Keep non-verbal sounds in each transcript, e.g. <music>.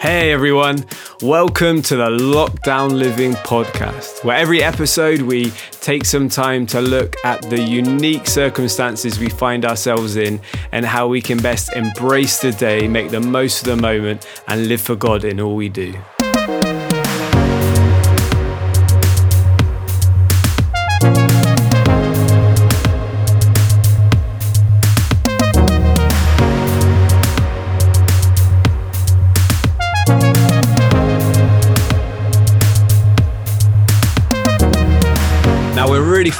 Hey everyone, welcome to the Lockdown Living podcast, where every episode we take some time to look at the unique circumstances we find ourselves in and how we can best embrace the day, make the most of the moment, and live for God in all we do.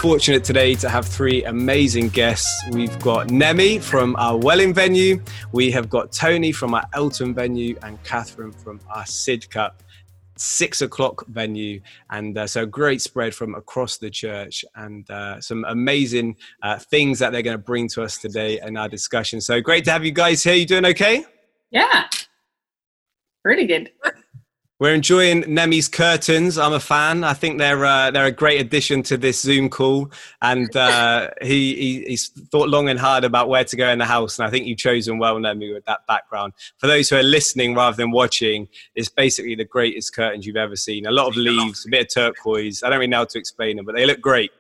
Fortunate today to have three amazing guests. We've got Nemi from our Welling venue, we have got Tony from our Eltham venue, and Catherine from our Sidcup six o'clock venue. And uh, so great spread from across the church and uh, some amazing uh, things that they're going to bring to us today in our discussion. So great to have you guys here. You doing okay? Yeah. Pretty good we're enjoying Nemi's curtains. I'm a fan. I think they're uh, they're a great addition to this Zoom call. And uh, <laughs> he, he, he's thought long and hard about where to go in the house. And I think you've chosen well, Nemi, with that background. For those who are listening rather than watching, it's basically the greatest curtains you've ever seen. A lot of leaves, a bit of turquoise. I don't really know how to explain them, but they look great.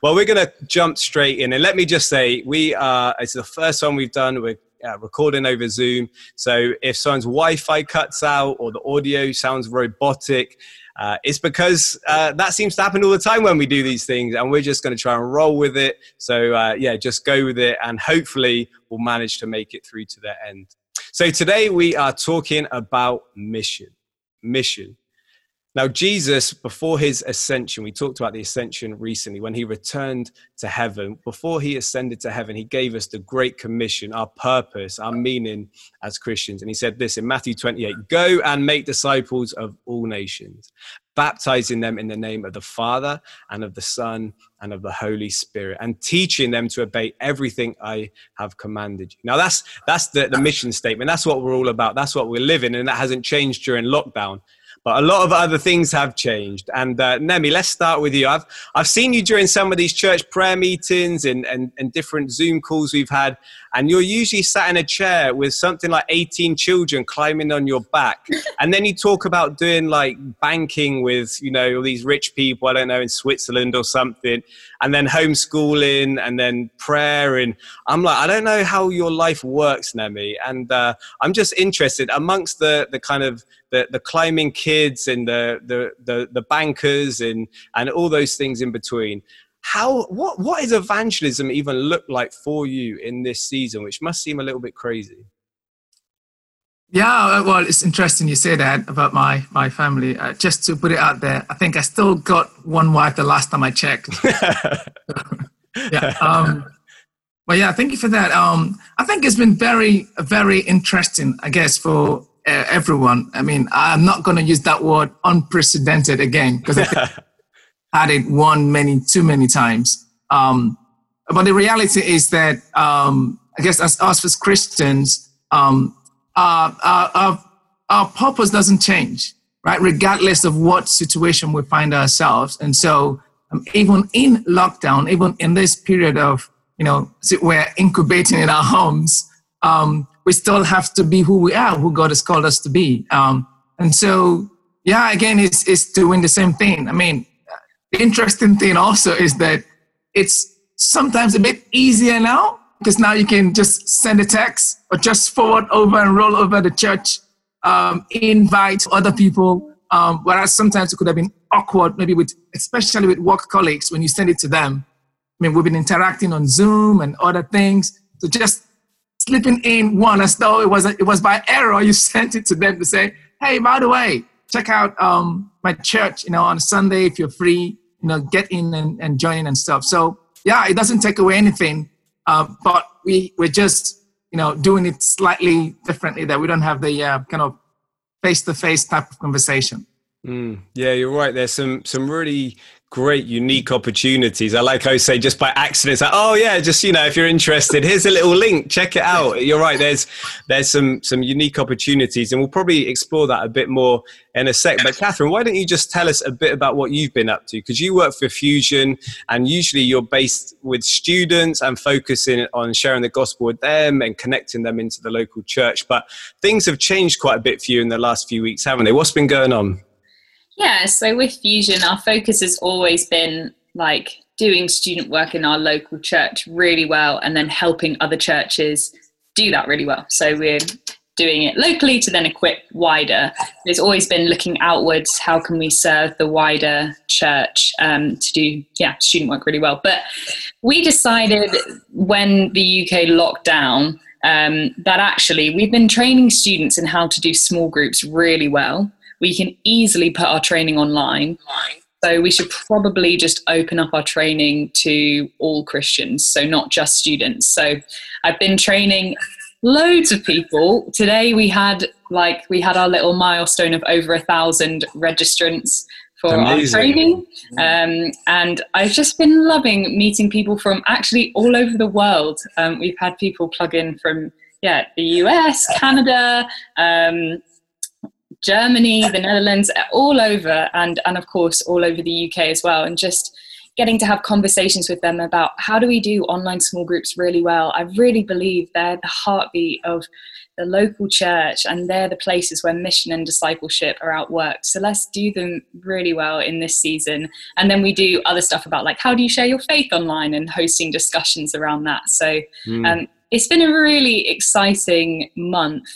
Well, we're going to jump straight in. And let me just say, we are, it's the first one we've done. We're uh, recording over Zoom. So if someone's Wi-Fi cuts out or the audio sounds robotic, uh, it's because uh, that seems to happen all the time when we do these things, and we're just going to try and roll with it. So uh, yeah, just go with it, and hopefully we'll manage to make it through to the end. So today we are talking about mission. Mission. Now, Jesus, before his ascension, we talked about the ascension recently, when he returned to heaven, before he ascended to heaven, he gave us the Great Commission, our purpose, our meaning as Christians. And he said this in Matthew 28 Go and make disciples of all nations, baptizing them in the name of the Father and of the Son and of the Holy Spirit, and teaching them to obey everything I have commanded you. Now, that's, that's the, the mission statement. That's what we're all about. That's what we're living. And that hasn't changed during lockdown. But a lot of other things have changed. And uh, Nemi, let's start with you. I've, I've seen you during some of these church prayer meetings and, and, and different Zoom calls we've had, and you're usually sat in a chair with something like 18 children climbing on your back. <laughs> and then you talk about doing like banking with, you know, all these rich people, I don't know, in Switzerland or something, and then homeschooling and then prayer. And I'm like, I don't know how your life works, Nemi. And uh, I'm just interested amongst the, the kind of the, the climbing kids and the, the, the, the bankers and, and all those things in between. How what what is evangelism even look like for you in this season which must seem a little bit crazy? Yeah well it's interesting you say that about my my family. Uh, just to put it out there i think i still got one wife the last time i checked. <laughs> Yeah um well yeah thank you for that. Um i think it's been very very interesting i guess for uh, everyone. I mean, I'm not going to use that word unprecedented again because I've <laughs> had it one many, too many times. Um, but the reality is that um, I guess as us as Christians, um, our, our, our, purpose doesn't change, right? Regardless of what situation we find ourselves. And so um, even in lockdown, even in this period of, you know, we're incubating in our homes, um, we still have to be who we are, who God has called us to be. Um, and so, yeah, again, it's, it's doing the same thing. I mean, the interesting thing also is that it's sometimes a bit easier now because now you can just send a text or just forward over and roll over the church, um, invite other people. Um, whereas sometimes it could have been awkward, maybe with, especially with work colleagues when you send it to them. I mean, we've been interacting on Zoom and other things. So just slipping in one as though it was a, it was by error. <laughs> You sent it to them to say, "Hey, by the way, check out um, my church. You know, on Sunday if you're free, you know, get in and, and join in and stuff." So yeah, it doesn't take away anything, uh, but we we're just you know doing it slightly differently. That we don't have the uh, kind of face to face type of conversation. Mm, yeah, you're right. There's some some really great unique opportunities. I like i say just by accident it's like oh yeah just you know if you're interested here's a little link check it out. You're right there's there's some some unique opportunities and we'll probably explore that a bit more in a sec. But catherine why don't you just tell us a bit about what you've been up to? Because you work for fusion and usually you're based with students and focusing on sharing the gospel with them and connecting them into the local church. But things have changed quite a bit for you in the last few weeks haven't they? What's been going on yeah, so with Fusion, our focus has always been like doing student work in our local church really well and then helping other churches do that really well. So we're doing it locally to then equip wider. There's always been looking outwards. How can we serve the wider church um, to do yeah student work really well? But we decided when the UK locked down um, that actually we've been training students in how to do small groups really well we can easily put our training online. So we should probably just open up our training to all Christians, so not just students. So I've been training loads of people. Today we had like we had our little milestone of over a thousand registrants for Amazing. our training. Um, and I've just been loving meeting people from actually all over the world. Um, we've had people plug in from yeah the US, Canada. Um, Germany, the Netherlands, all over, and and of course all over the UK as well. And just getting to have conversations with them about how do we do online small groups really well. I really believe they're the heartbeat of the local church and they're the places where mission and discipleship are outworked. So let's do them really well in this season. And then we do other stuff about like how do you share your faith online and hosting discussions around that. So mm. um, it's been a really exciting month.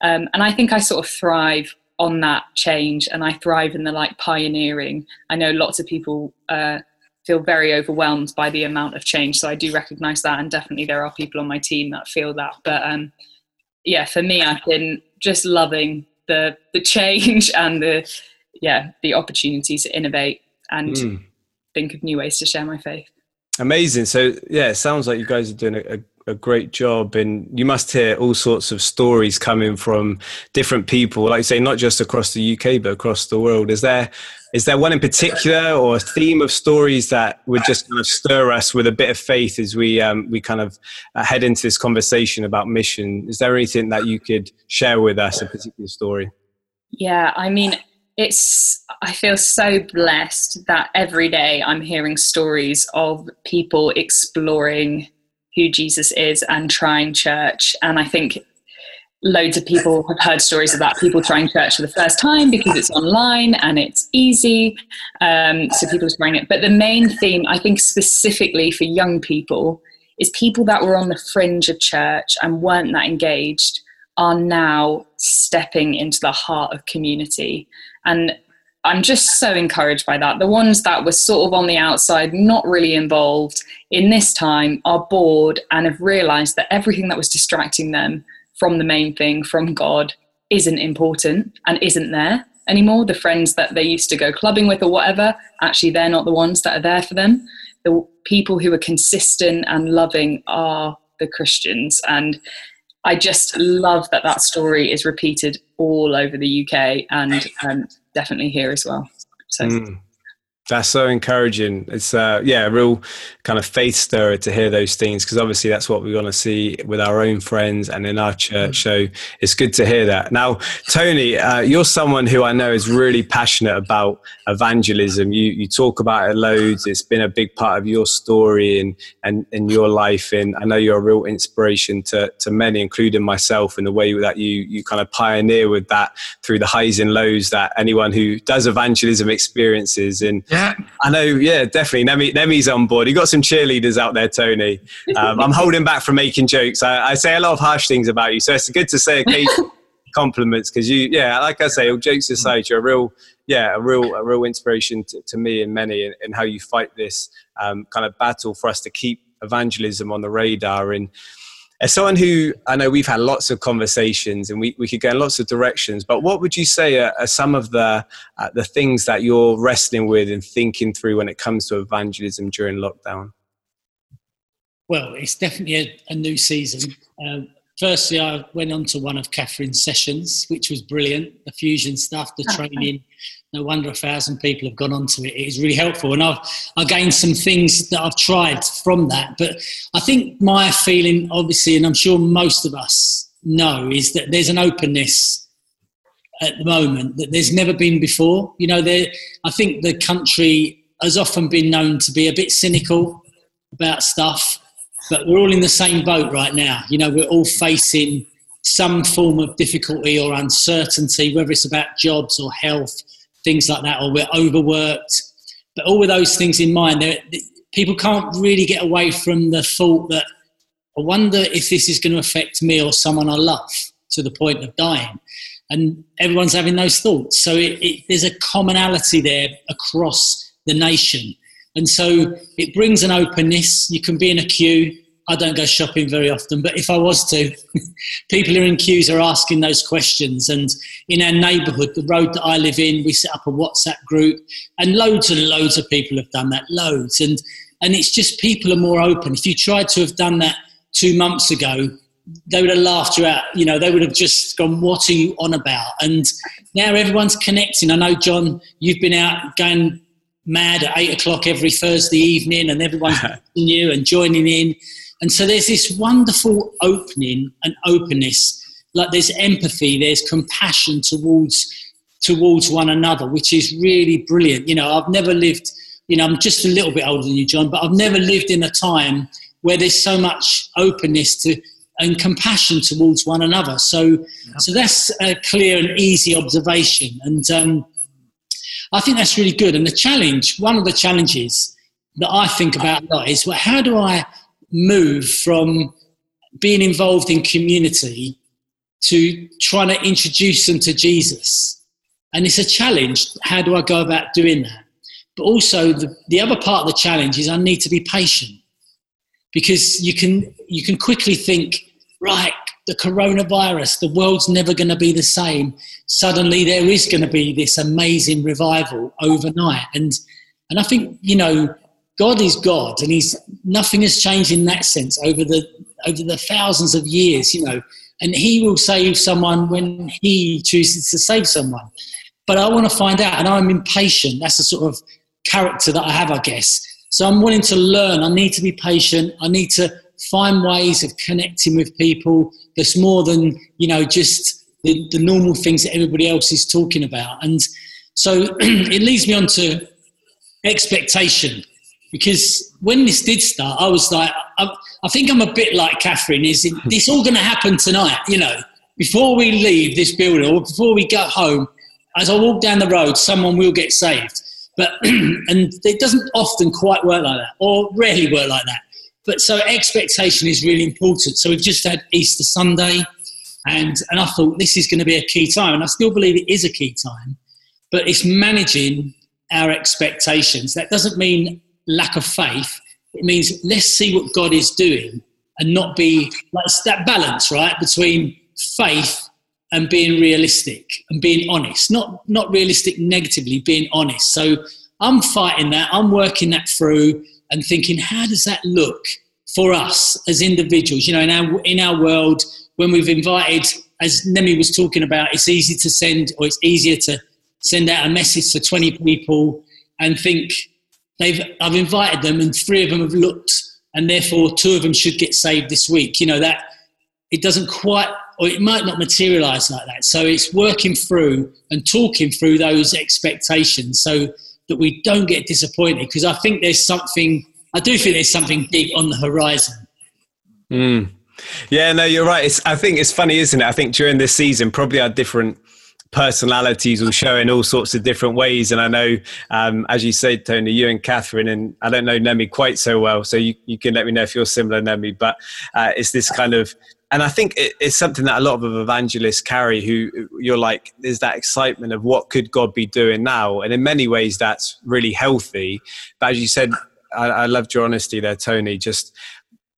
Um, and I think I sort of thrive on that change and I thrive in the like pioneering. I know lots of people uh, feel very overwhelmed by the amount of change, so I do recognize that, and definitely there are people on my team that feel that. But um, yeah, for me, I've been just loving the the change <laughs> and the yeah the opportunity to innovate and mm. think of new ways to share my faith. Amazing. So yeah, it sounds like you guys are doing a, a a great job and you must hear all sorts of stories coming from different people like you say not just across the uk but across the world. Is there is there one in particular or a theme of stories that would just kind of stir us with a bit of faith as we um, we kind of uh, head into this conversation about mission? Is there anything that you could share with us a particular story? Yeah i mean it's i feel so blessed that every day i'm hearing stories of people exploring who Jesus is and trying church. And I think loads of people have heard stories about people trying church for the first time because it's online and it's easy. Um, so people are trying it. But the main theme, I think, specifically for young people, is people that were on the fringe of church and weren't that engaged are now stepping into the heart of community. And I'm just so encouraged by that. The ones that were sort of on the outside, not really involved in this time, are bored and have realized that everything that was distracting them from the main thing, from God, isn't important and isn't there anymore. The friends that they used to go clubbing with or whatever, actually, they're not the ones that are there for them. The people who are consistent and loving are the Christians. And I just love that that story is repeated all over the UK and um, definitely here as well. So. Mm. That's so encouraging. It's uh, yeah, a real kind of faith stirrer to hear those things because obviously that's what we want to see with our own friends and in our church. So it's good to hear that. Now, Tony, uh, you're someone who I know is really passionate about evangelism. You you talk about it loads. It's been a big part of your story and and in your life. And I know you're a real inspiration to to many, including myself, in the way that you you kind of pioneer with that through the highs and lows that anyone who does evangelism experiences. And yeah, <laughs> I know. Yeah, definitely. Nemi, Nemi's on board. You got some cheerleaders out there, Tony. Um, I'm holding back from making jokes. I, I, say a lot of harsh things about you, so it's good to say occasional <laughs> compliments because you, yeah, like I say, all jokes aside, you're a real, yeah, a real, a real inspiration to, to me and many, in, in how you fight this um, kind of battle for us to keep evangelism on the radar and as someone who I know we've had lots of conversations and we, we could go in lots of directions, but what would you say are, are some of the uh, the things that you're wrestling with and thinking through when it comes to evangelism during lockdown? Well, it's definitely a, a new season. Um, firstly, I went on to one of Catherine's sessions, which was brilliant. The fusion stuff, the training. No wonder a thousand people have gone on to it. It is really helpful. And I've I gained some things that I've tried from that. But I think my feeling, obviously, and I'm sure most of us know, is that there's an openness at the moment that there's never been before. You know, there I think the country has often been known to be a bit cynical about stuff but we're all in the same boat right now. You know, we're all facing some form of difficulty or uncertainty, whether it's about jobs or health, things like that, or we're overworked. But all of those things in mind, people can't really get away from the thought that I wonder if this is going to affect me or someone I love to the point of dying. And everyone's having those thoughts. So it, it, there's a commonality there across the nation. And so it brings an openness. You can be in a queue. I don't go shopping very often, but if I was to, <laughs> people who are in queues are asking those questions. And in our neighbourhood, the road that I live in, we set up a WhatsApp group, and loads and loads of people have done that, loads. And and it's just people are more open. If you tried to have done that two months ago, they would have laughed you out. You know, they would have just gone, "What are you on about?" And now everyone's connecting. I know, John, you've been out going mad at eight o'clock every Thursday evening, and everyone's <laughs> new and joining in. And so there's this wonderful opening and openness. Like there's empathy, there's compassion towards towards one another, which is really brilliant. You know, I've never lived. You know, I'm just a little bit older than you, John, but I've never lived in a time where there's so much openness to and compassion towards one another. So, so that's a clear and easy observation. And um, I think that's really good. And the challenge, one of the challenges that I think about a lot is well, how do I move from being involved in community to trying to introduce them to Jesus? And it's a challenge. How do I go about doing that? But also, the, the other part of the challenge is I need to be patient because you can you can quickly think, right, the coronavirus, the world's never going to be the same. Suddenly, there is going to be this amazing revival overnight, and and I think you know, God is God, and He's nothing has changed in that sense over the over the thousands of years, you know, and He will save someone when He chooses to save someone. But I want to find out, and I'm impatient. That's the sort of character that I have, I guess. So I'm willing to learn. I need to be patient. I need to find ways of connecting with people that's more than you know just the, the normal things that everybody else is talking about. And so <clears throat> it leads me on to expectation. Because when this did start i was like i, I think i'm a bit like catherine is this all going to happen tonight you know? Before we leave this building or before we go home as i walk down the road someone will get saved. But <clears throat> and it doesn't often quite work like that or rarely work like that but so expectation is really important. So we've just had Easter Sunday, and and I thought this is going to be a key time, and I still believe it is a key time. But it's managing our expectations. That doesn't mean lack of faith. It means let's see what God is doing, and not be like that balance, right, between faith and being realistic and being honest. Not not realistic negatively, being honest. So I'm fighting that. I'm working that through and thinking, how does that look for us as individuals? You know, in our in our world, when we've invited, as Nemi was talking about, it's easy to send, or it's easier to send out a message to 20 people and think they've I've invited them, and three of them have looked, and therefore two of them should get saved this week. You know that it doesn't quite or it might not materialize like that. So it's working through and talking through those expectations so that we don't get disappointed because I think there's something, I do think there's something big on the horizon. Mm. Yeah, no, you're right. It's, I think it's funny, isn't it? I think during this season, probably our different personalities will show in all sorts of different ways. And I know, um, as you said, Tony, you and Catherine, and I don't know Nemi quite so well, so you, you can let me know if you're similar, to Nemi, but uh, it's this kind of and I think it's something that a lot of evangelists carry. Who you're like, there's that excitement of what could God be doing now, and in many ways that's really healthy. But as you said, I, I loved your honesty there, Tony. Just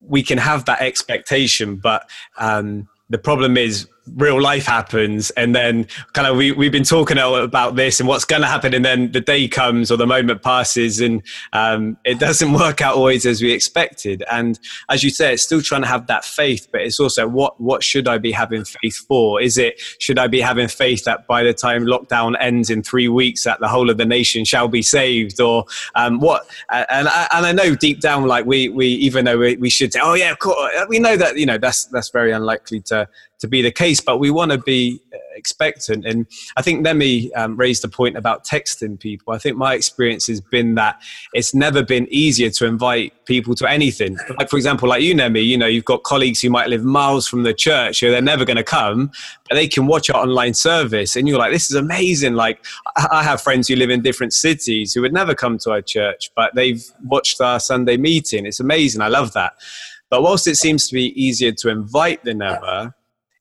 we can have that expectation, but um, the problem is real life happens and then kind of we, we've been talking about this and what's going to happen and then the day comes or the moment passes and um, it doesn't <laughs> work out always as we expected. And as you say it's still trying to have that faith but it's also what what should i be having faith for? Is it should i be having faith that by the time lockdown ends in three weeks that the whole of the nation shall be saved? Or um, what and I, and I know deep down like we we even though we, we should say oh yeah of course we know that you know that's that's very unlikely to to be the case, but we want to be uh, expectant. And I think Nemi um, raised a point about texting people. I think my experience has been that it's never been easier to invite people to anything. Like, for example, like you, Nemi, you know, you've got colleagues who might live miles from the church who they're never going to come, but they can watch our online service. And you're like, this is amazing. Like, I have friends who live in different cities who would never come to our church, but they've watched our Sunday meeting. It's amazing. I love that. But whilst it seems to be easier to invite than ever,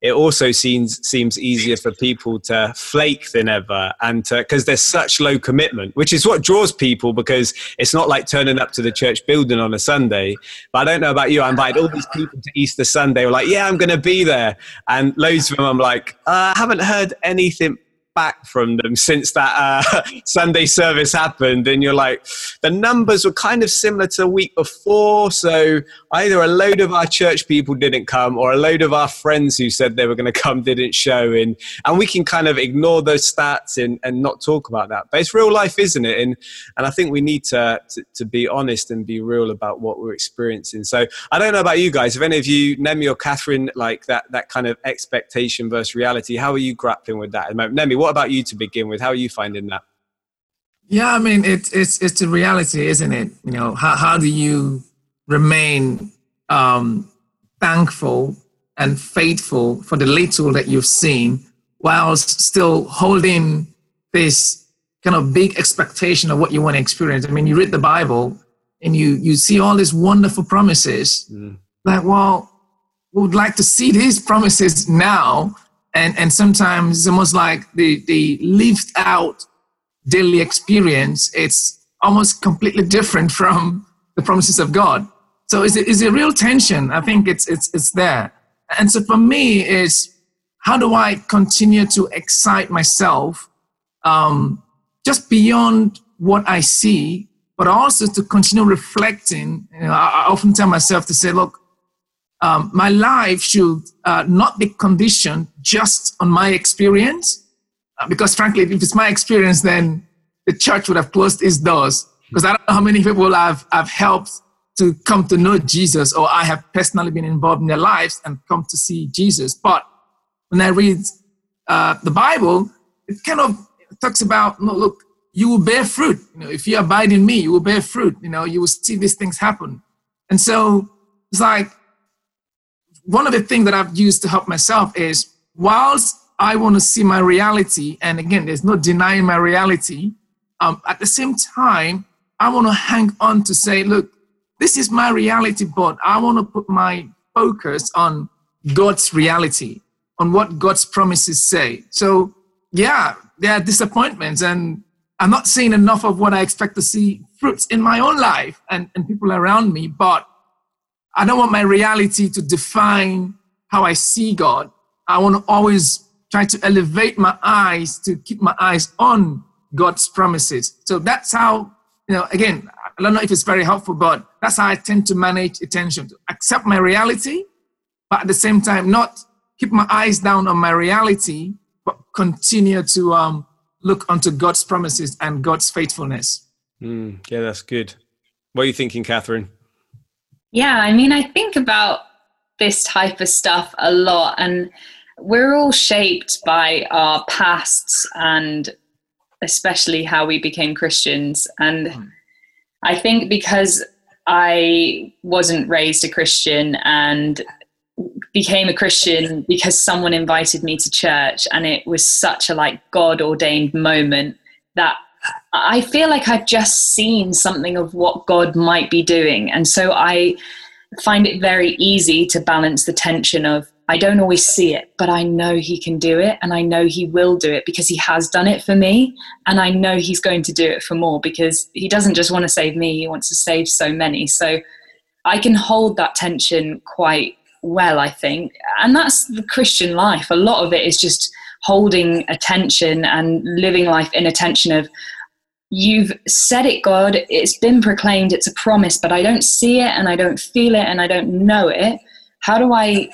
it also seems seems easier for people to flake than ever and because there's such low commitment which is what draws people because it's not like turning up to the church building on a sunday. But i don't know about you i invited all these people to easter sunday were like yeah i'm going to be there. And loads of them i'm like uh, i haven't heard anything back from them since that uh, <laughs> Sunday service happened, and you're like, the numbers were kind of similar to the week before. So either a load of our church people didn't come, or a load of our friends who said they were going to come didn't show. And and we can kind of ignore those stats and, and not talk about that. But it's real life, isn't it? And and I think we need to, to to be honest and be real about what we're experiencing. So I don't know about you guys. If any of you, Nemi or Catherine, like that that kind of expectation versus reality, how are you grappling with that? Nemi, what about you to begin with? How are you finding that? Yeah, I mean, it's it's it's the reality, isn't it? You know, how how do you remain um, thankful and faithful for the little that you've seen, whilst still holding this kind of big expectation of what you want to experience? I mean, you read the Bible and you you see all these wonderful promises. Mm. Like, well, we would like to see these promises now and and sometimes it's almost like the the lived out daily experience it's almost completely different <laughs> from the promises of god. So it's a, it's a real tension? I think it's it's it's there. And so for me is how do i continue to excite myself um, just beyond what i see but also to continue reflecting? You know, I, I often tell myself to say look um, my life should uh, not be conditioned just on my experience. Uh, because frankly, if it's my experience, then the church would have closed its doors. Because I don't know how many people I've, I've helped to come to know Jesus, or I have personally been involved in their lives and come to see Jesus. But when I read uh, the Bible, it kind of talks about, no, look, you will bear fruit. You know, if you abide in me, you will bear fruit. You know, you will see these things happen. And so it's like one of the things that I've used to help myself is whilst I want to see my reality, and again, there's no denying my reality, um, at the same time, I want to hang on to say, look, this is my reality, but I want to put my focus on God's reality, on what God's promises say. So, yeah, there are disappointments, and I'm not seeing enough of what I expect to see fruits in my own life and, and people around me, but I don't want my reality to define how I see God. I want to always try to elevate my eyes to keep my eyes on God's promises. So that's how, you know, again, I don't know if it's very helpful, but that's how I tend to manage attention to accept my reality, but at the same time, not keep my eyes down on my reality, but continue to um, look onto God's promises and God's faithfulness. Mm, yeah, that's good. What are you thinking, Catherine? Yeah, I mean, I think about this type of stuff a lot, and we're all shaped by our pasts and especially how we became Christians. And hmm. I think because I wasn't raised a Christian and became a Christian because someone invited me to church, and it was such a like God ordained moment that I feel like I've just seen something of what God might be doing. And so I find it very easy to balance the tension of, I don't always see it, but I know He can do it and I know He will do it because He has done it for me. And I know He's going to do it for more because He doesn't just want to save me, He wants to save so many. So I can hold that tension quite well, I think. And that's the Christian life. A lot of it is just holding attention and living life in attention of, you've said it, God, it's been proclaimed, it's a promise, but I don't see it and I don't feel it and I don't know it. How do I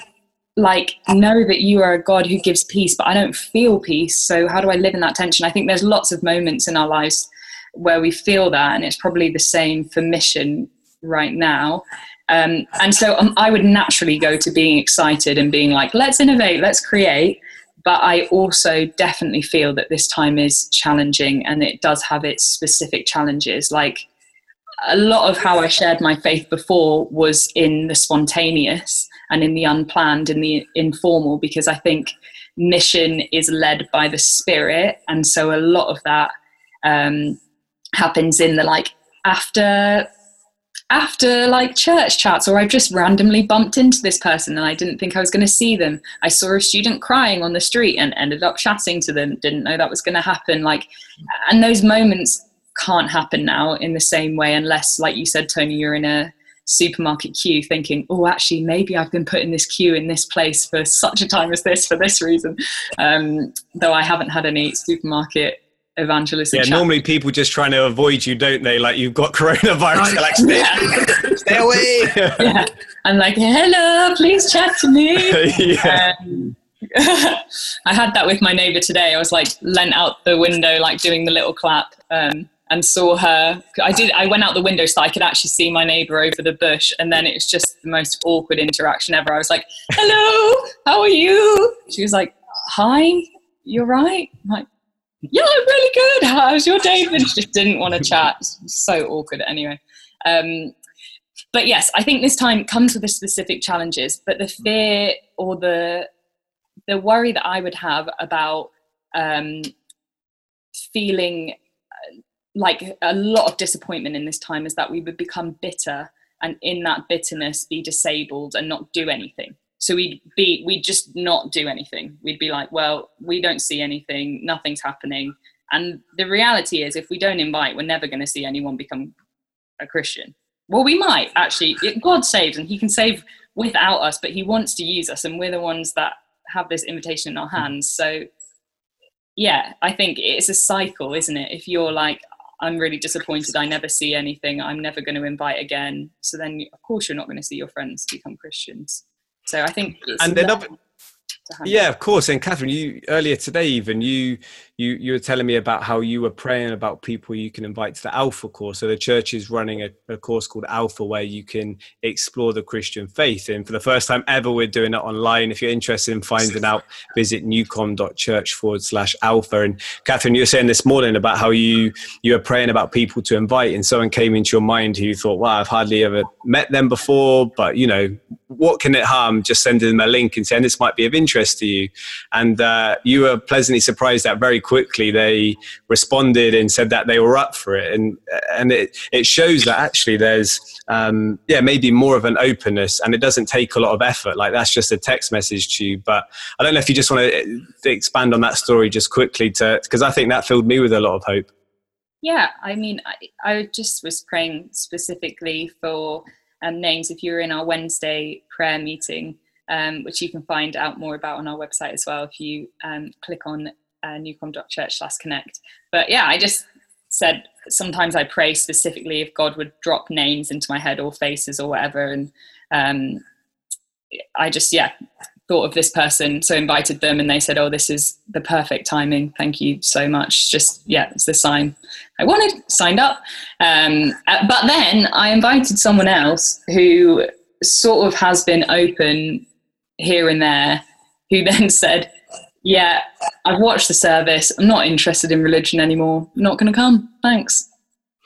like know that you are a God who gives peace, but I don't feel peace. So how do I live in that tension? I think there's lots of moments in our lives where we feel that, and it's probably the same for mission right now. Um, and so um, I would naturally go to being excited and being like, let's innovate, let's create. But I also definitely feel that this time is challenging and it does have its specific challenges. Like a lot of how I shared my faith before was in the spontaneous and in the unplanned, in the informal, because I think mission is led by the spirit. And so a lot of that um, happens in the like after after like church chats or I've just randomly bumped into this person and I didn't think I was going to see them. I saw a student crying on the street and ended up chatting to them, didn't know that was going to happen like and those moments can't happen now in the same way unless like you said Tony you're in a supermarket queue thinking oh actually maybe I've been put in this queue in this place for such a time as this for this reason um, though I haven't had any supermarket evangelism. Yeah, chat. normally people just trying to avoid you, don't they? Like you've got coronavirus, like stay, yeah. <laughs> stay away. <laughs> yeah, I'm like, hello, please chat to me. <laughs> yeah. Um, I had that with my neighbour today. I was like leant out the window, like doing the little clap, um, and saw her. I did. I went out the window so I could actually see my neighbour over the bush, and then it was just the most awkward interaction ever. I was like, "Hello, how are you?" She was like, "Hi, you're right." I'm like, yeah, I'm really good. How's your day? And <laughs> just didn't want to chat. So awkward anyway. Um, but yes, I think this time comes with the specific challenges, but the fear or the the worry that I would have about um, feeling uh, like a lot of disappointment in this time is that we would become bitter and in that bitterness be disabled and not do anything so we'd be we'd just not do anything. We'd be like well we don't see anything. Nothing's happening. And the reality is if we don't invite we're never going to see anyone become a christian. Well we might actually. God saves and he can save without us but he wants to use us and we're the ones that have this invitation in our hmm. hands. So yeah i think it's a cycle isn't it? If you're like i'm really disappointed. I never see anything. I'm never going to invite again. So then of course you're not going to see your friends become christians so I think and then yeah, of course. And Catherine, you earlier today, even you you you were telling me about how you were praying about people you can invite to the Alpha course. So the church is running a, a, course called Alpha, where you can explore the Christian faith. And for the first time ever, we're doing it online. If you're interested in finding out, visit newcom.church forward slash Alpha. And Catherine, you were saying this morning about how you you were praying about people to invite, and someone came into your mind who you thought, "Wow, I've hardly ever met them before," but you know, what can it harm just sending them a link and saying this might be of interest to you? And uh, you were pleasantly surprised that very quickly they responded and said that they were up for it. And and it it shows that actually there's um, yeah maybe more of an openness, and it doesn't take a lot of effort. Like that's just a text message to you. But I don't know if you just want to expand on that story just quickly to because I think that filled me with a lot of hope. Yeah, I mean, I, I just was praying specifically for um, names if you're in our Wednesday prayer meeting, um, which you can find out more about on our website as well if you um, click on uh, newcom.church slash connect. But yeah, I just said sometimes I pray specifically if God would drop names into my head or faces or whatever. And um, I just, yeah, thought of this person, so invited them, and they said, "Oh, this is the perfect timing. Thank you so much." Just yeah, it's the sign I wanted. Signed up, um, uh, but then I invited someone else who sort of has been open here and there, who <laughs> then said, "Yeah, I've watched the service. I'm not interested in religion anymore. I'm not going to come. Thanks."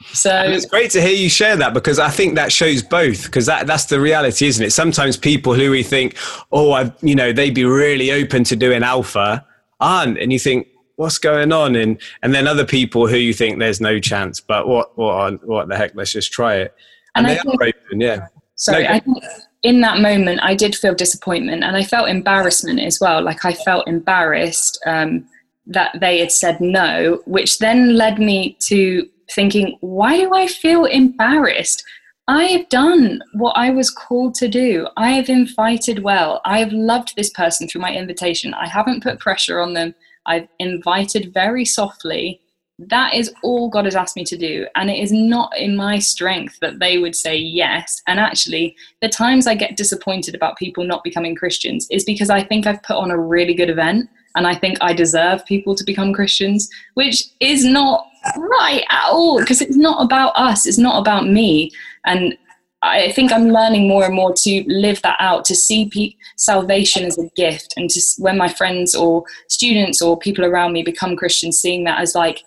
So and it's great to hear you share that because I think that shows both because that, that's the reality, isn't it? Sometimes people who we think, oh, I've, you know, they'd be really open to doing alpha aren't, and you think, what's going on? And and then other people who you think there's no chance, but what what what the heck? Let's just try it. And, and they think, are open, yeah. Sorry, no, I think in that moment I did feel disappointment and I felt embarrassment as well. Like I felt embarrassed um, that they had said no, which then led me to thinking, why do I feel embarrassed? I have done what I was called to do. I have invited well. I have loved this person through my invitation. I haven't put pressure on them. I've invited very softly. That is all God has asked me to do. And it is not in my strength that they would say yes. And actually, the times I get disappointed about people not becoming Christians is because I think I've put on a really good event and I think I deserve people to become Christians, which is not right at all because it's not about us, it's not about me. And I think I'm learning more and more to live that out, to see pe- salvation as a gift, and to when my friends or students or people around me become Christians, seeing that as like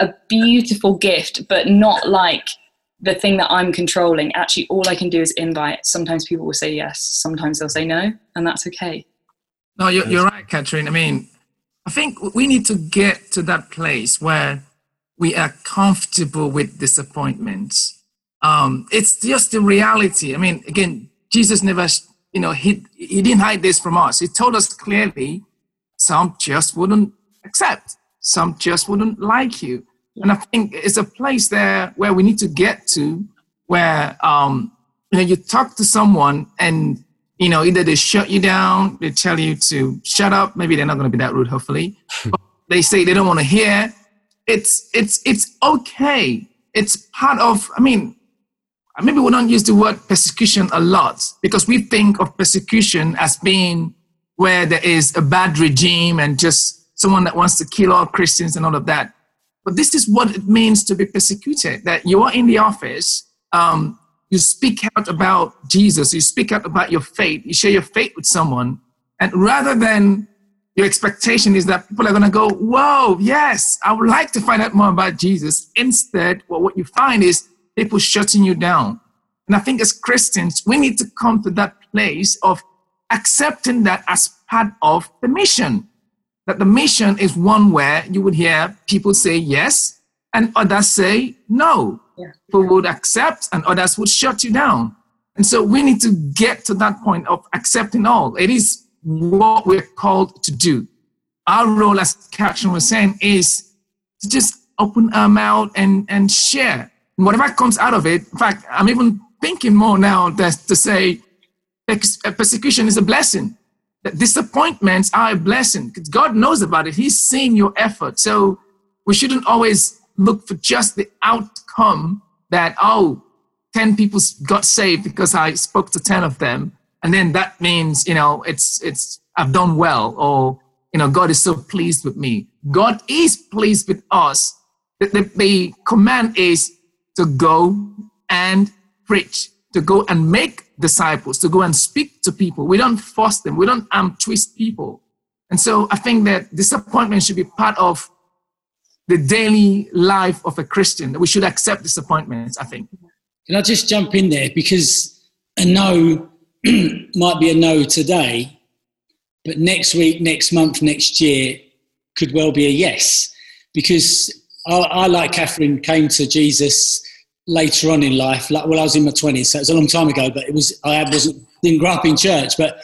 a beautiful gift, but not like the thing that I'm controlling. Actually, all I can do is invite. Sometimes people will say yes, sometimes they'll say no, and that's okay. No, you're, you're right, Catherine. I mean, I think we need to get to that place where we are comfortable with disappointment. Um, it's just the reality. I mean, again, Jesus never, you know, he, he didn't hide this from us. He told us clearly some just wouldn't accept, some just wouldn't like you. And I think it's a place there where we need to get to where, um, you know, you talk to someone and you know, either they shut you down, they tell you to shut up. Maybe they're not going to be that rude, hopefully. <laughs> they say they don't want to hear. It's it's it's okay. It's part of. I mean, maybe we don't use the word persecution a lot because we think of persecution as being where there is a bad regime and just someone that wants to kill all Christians and all of that. But this is what it means to be persecuted. That you are in the office. Um, you speak out about Jesus, you speak out about your faith, you share your faith with someone, and rather than your expectation is that people are going to go, Whoa, yes, I would like to find out more about Jesus. Instead, well, what you find is people shutting you down. And I think as Christians, we need to come to that place of accepting that as part of the mission. That the mission is one where you would hear people say yes and others say no yeah. people would accept and others would shut you down. And so we need to get to that point of accepting all. It is what we're called to do. Our role, as Catherine was saying, is to just open our mouth and, and share. And whatever comes out of it, in fact, I'm even thinking more now that to say persecution is a blessing. That disappointments are a blessing. Because God knows about it. He's seeing your effort. So we shouldn't always look for just the outcome that, oh, 10 people got saved because I spoke to 10 of them. And then that means, you know, it's, it's, I've done well or, you know, God is so pleased with me. God is pleased with us. The, the, the command is to go and preach, to go and make disciples, to go and speak to people. We don't force them. We don't um, twist people. And so I think that disappointment should be part of the daily life of a Christian. That we should accept disappointments, I think. Can I just jump in there? Because a no <clears throat> might be a no today, but next week, next month, next year could well be a yes. Because I, I like Catherine, came to Jesus later on in life. Like, well, I was in my 20s, so it was a long time ago, but it was, I wasn't, didn't grow up in church, but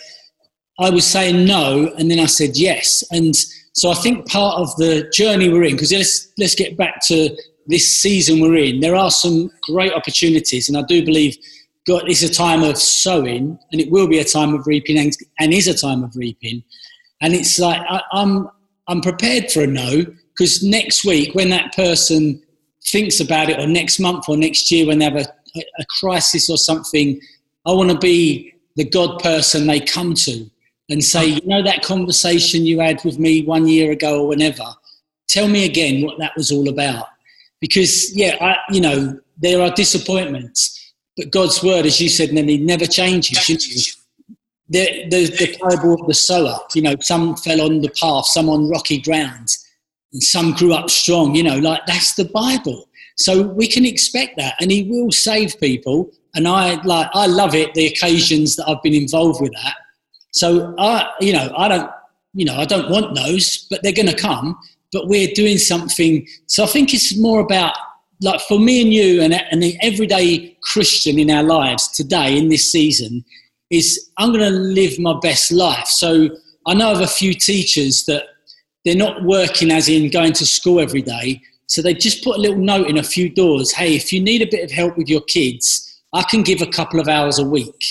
I was saying no, and then I said yes. And so I think part of the journey we're in, because let's let's get back to this season we're in. There are some great opportunities, and I do believe God is a time of sowing, and it will be a time of reaping, and, and is a time of reaping. And it's like I, I'm I'm prepared for a no because next week when that person thinks about it, or next month, or next year when they have a, a crisis or something, I want to be the God person they come to and say, you know, that conversation you had with me one year ago or whenever, tell me again what that was all about. Because, yeah, I, you know, there are disappointments, but God's word, as you said, Nemi, never changes. The, the, the parable of the sower, you know, some fell on the path, some on rocky ground, and some grew up strong, you know, like that's the Bible. So we can expect that, and He will save people. And I like, I love it. The occasions that I've been involved with that, so I, you know, I don't, you know, I don't want those, but they're to come. But we're doing something. So I think it's more about like for me and you and, and the everyday Christian in our lives today in this season is I'm going to live my best life. So I know of a few teachers that they're not working as in going to school every day. So they just put a little note in a few doors. Hey, if you need a bit of help with your kids, I can give a couple of hours a week.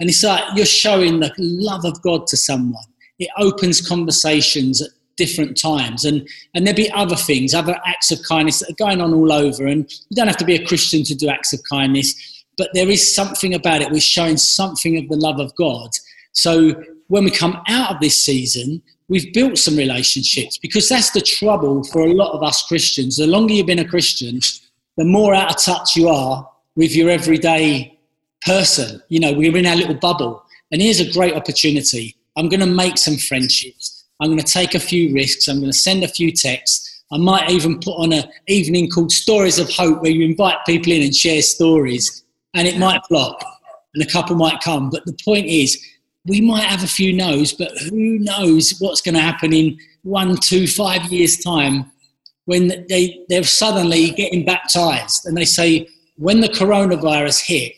And it's like you're showing the love of God to someone. It opens conversations at different times. And, and there'll be other things, other acts of kindness that are going on all over. And you don't have to be a Christian to do acts of kindness, but there is something about it. We're showing something of the love of God. So when we come out of this season, we've built some relationships because that's the trouble for a lot of us Christians. The longer you've been a Christian, the more out of touch you are with your everyday person. You know, we're in our little bubble. And here's a great opportunity. I'm going to make some friendships. I'm going to take a few risks. I'm going to send a few texts. I might even put on an evening called Stories of Hope where you invite people in and share stories. And it might flop and a couple might come. But the point is, we might have a few no's, but who knows what's going to happen in one, two, five years' time when they, they're suddenly getting baptized and they say, when the coronavirus hit,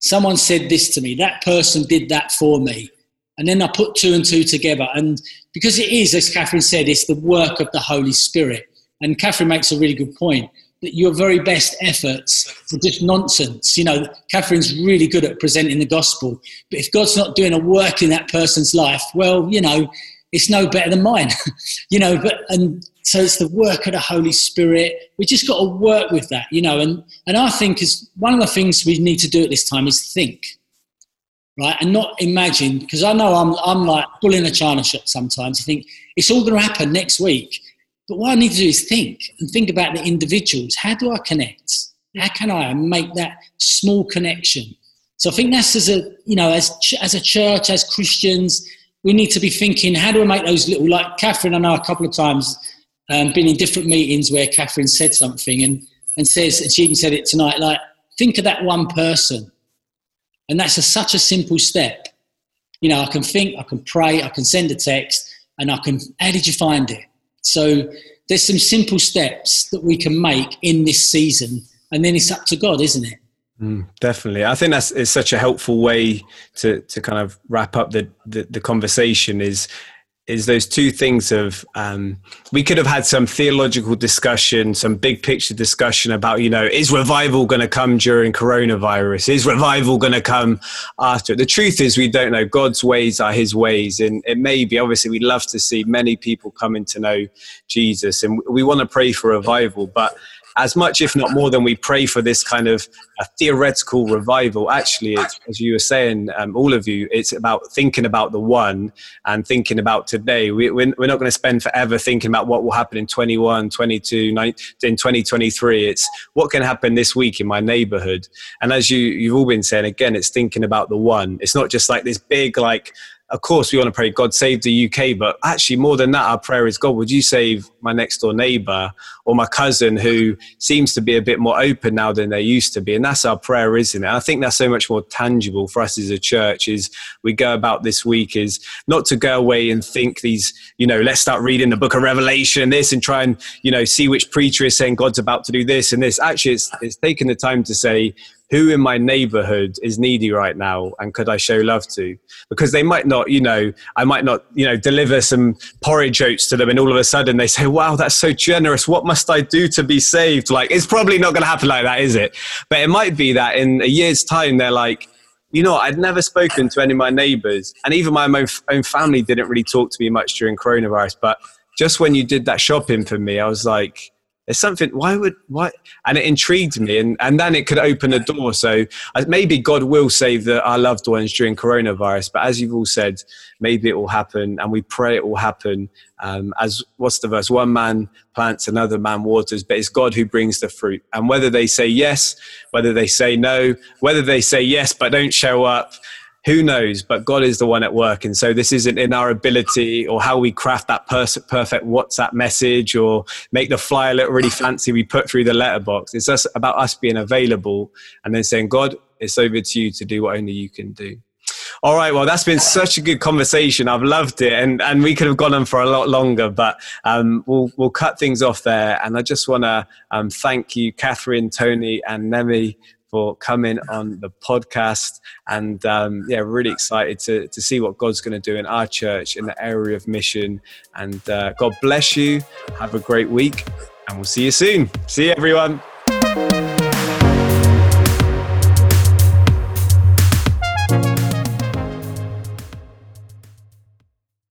someone said this to me, that person did that for me. And then I put two and two together. And because it is, as Catherine said, it's the work of the Holy Spirit. And Catherine makes a really good point your very best efforts are just nonsense. You know, Catherine's really good at presenting the gospel. But if God's not doing a work in that person's life, well, you know, it's no better than mine. <laughs> you know, but and so it's the work of the Holy Spirit. We just got to work with that, you know. And and I think is one of the things we need to do at this time is think, right, and not imagine. Because I know I'm I'm like bull in a china shop sometimes. I think it's all going to happen next week. But what I need to do is think and think about the individuals. How do I connect? How can I make that small connection? So I think that's as a you know as as a church as Christians we need to be thinking how do I make those little like Catherine I know a couple of times um, been in different meetings where Catherine said something and, and says, and she even said it tonight, like, think of that one person. And that's a, such a simple step. You know, I can think, I can pray, I can send a text, and I can, how did you find it? So there's some simple steps that we can make in this season, and then it's up to God, isn't it? Mm, definitely, I think that's it's such a helpful way to to kind of wrap up the, the, the conversation. Is is those two things of um, we could have had some theological discussion, some big picture discussion about you know is revival going to come during coronavirus? Is revival going to come after? The truth is we don't know. God's ways are His ways, and it may be. Obviously, we'd love to see many people coming to know Jesus, and we want to pray for revival, but as much, if not more, than we pray for this kind of a theoretical revival. Actually, as you were saying, um, all of you, it's about thinking about the one and thinking about today. We, we're, we're not going to spend forever thinking about what will happen in 21, 22, 19, in 2023. It's what can happen this week in my neighborhood. And as you, you've all been saying, again, it's thinking about the one. It's not just like this big, like, of course, we want to pray, God save the UK, but actually, more than that, our prayer is, God, would you save my next door neighbor or my cousin who seems to be a bit more open now than they used to be? And that's our prayer, isn't it? I think that's so much more tangible for us as a church. Is we go about this week is not to go away and think these, you know, let's start reading the book of Revelation and this and try and, you know, see which preacher is saying God's about to do this and this. Actually, it's, it's taking the time to say, who in my neighborhood is needy right now and could I show love to? Because they might not, you know, I might not, you know, deliver some porridge oats to them and all of a sudden they say, wow, that's so generous. What must I do to be saved? Like, it's probably not going to happen like that, is it? But it might be that in a year's time, they're like, you know, I'd never spoken to any of my neighbors and even my own, own family didn't really talk to me much during coronavirus. But just when you did that shopping for me, I was like, there's something why would why and it intrigued me and, and then it could open a door. So uh, maybe god will save the, our loved ones during coronavirus but as you've all said maybe it will happen and we pray it will happen. Um, as what's the verse? One man plants another man waters but it's god who brings the fruit. And whether they say yes whether they say no whether they say yes but don't show up who knows? But god is the one at work. And so this isn't in our ability or how we craft that perfect whatsapp message or make the flyer look really fancy we put through the letterbox. It's just about us being available and then saying god it's over to you to do what only you can do. All right, well, that's been such a good conversation. I've loved it, and, and we could have gone on for a lot longer, but um, we'll we'll cut things off there. And I just want to um, thank you, Catherine, Tony, and Nemi, for coming on the podcast. And um, yeah, really excited to, to see what God's going to do in our church in the area of mission. And uh, God bless you. Have a great week. And we'll see you soon. See you, everyone.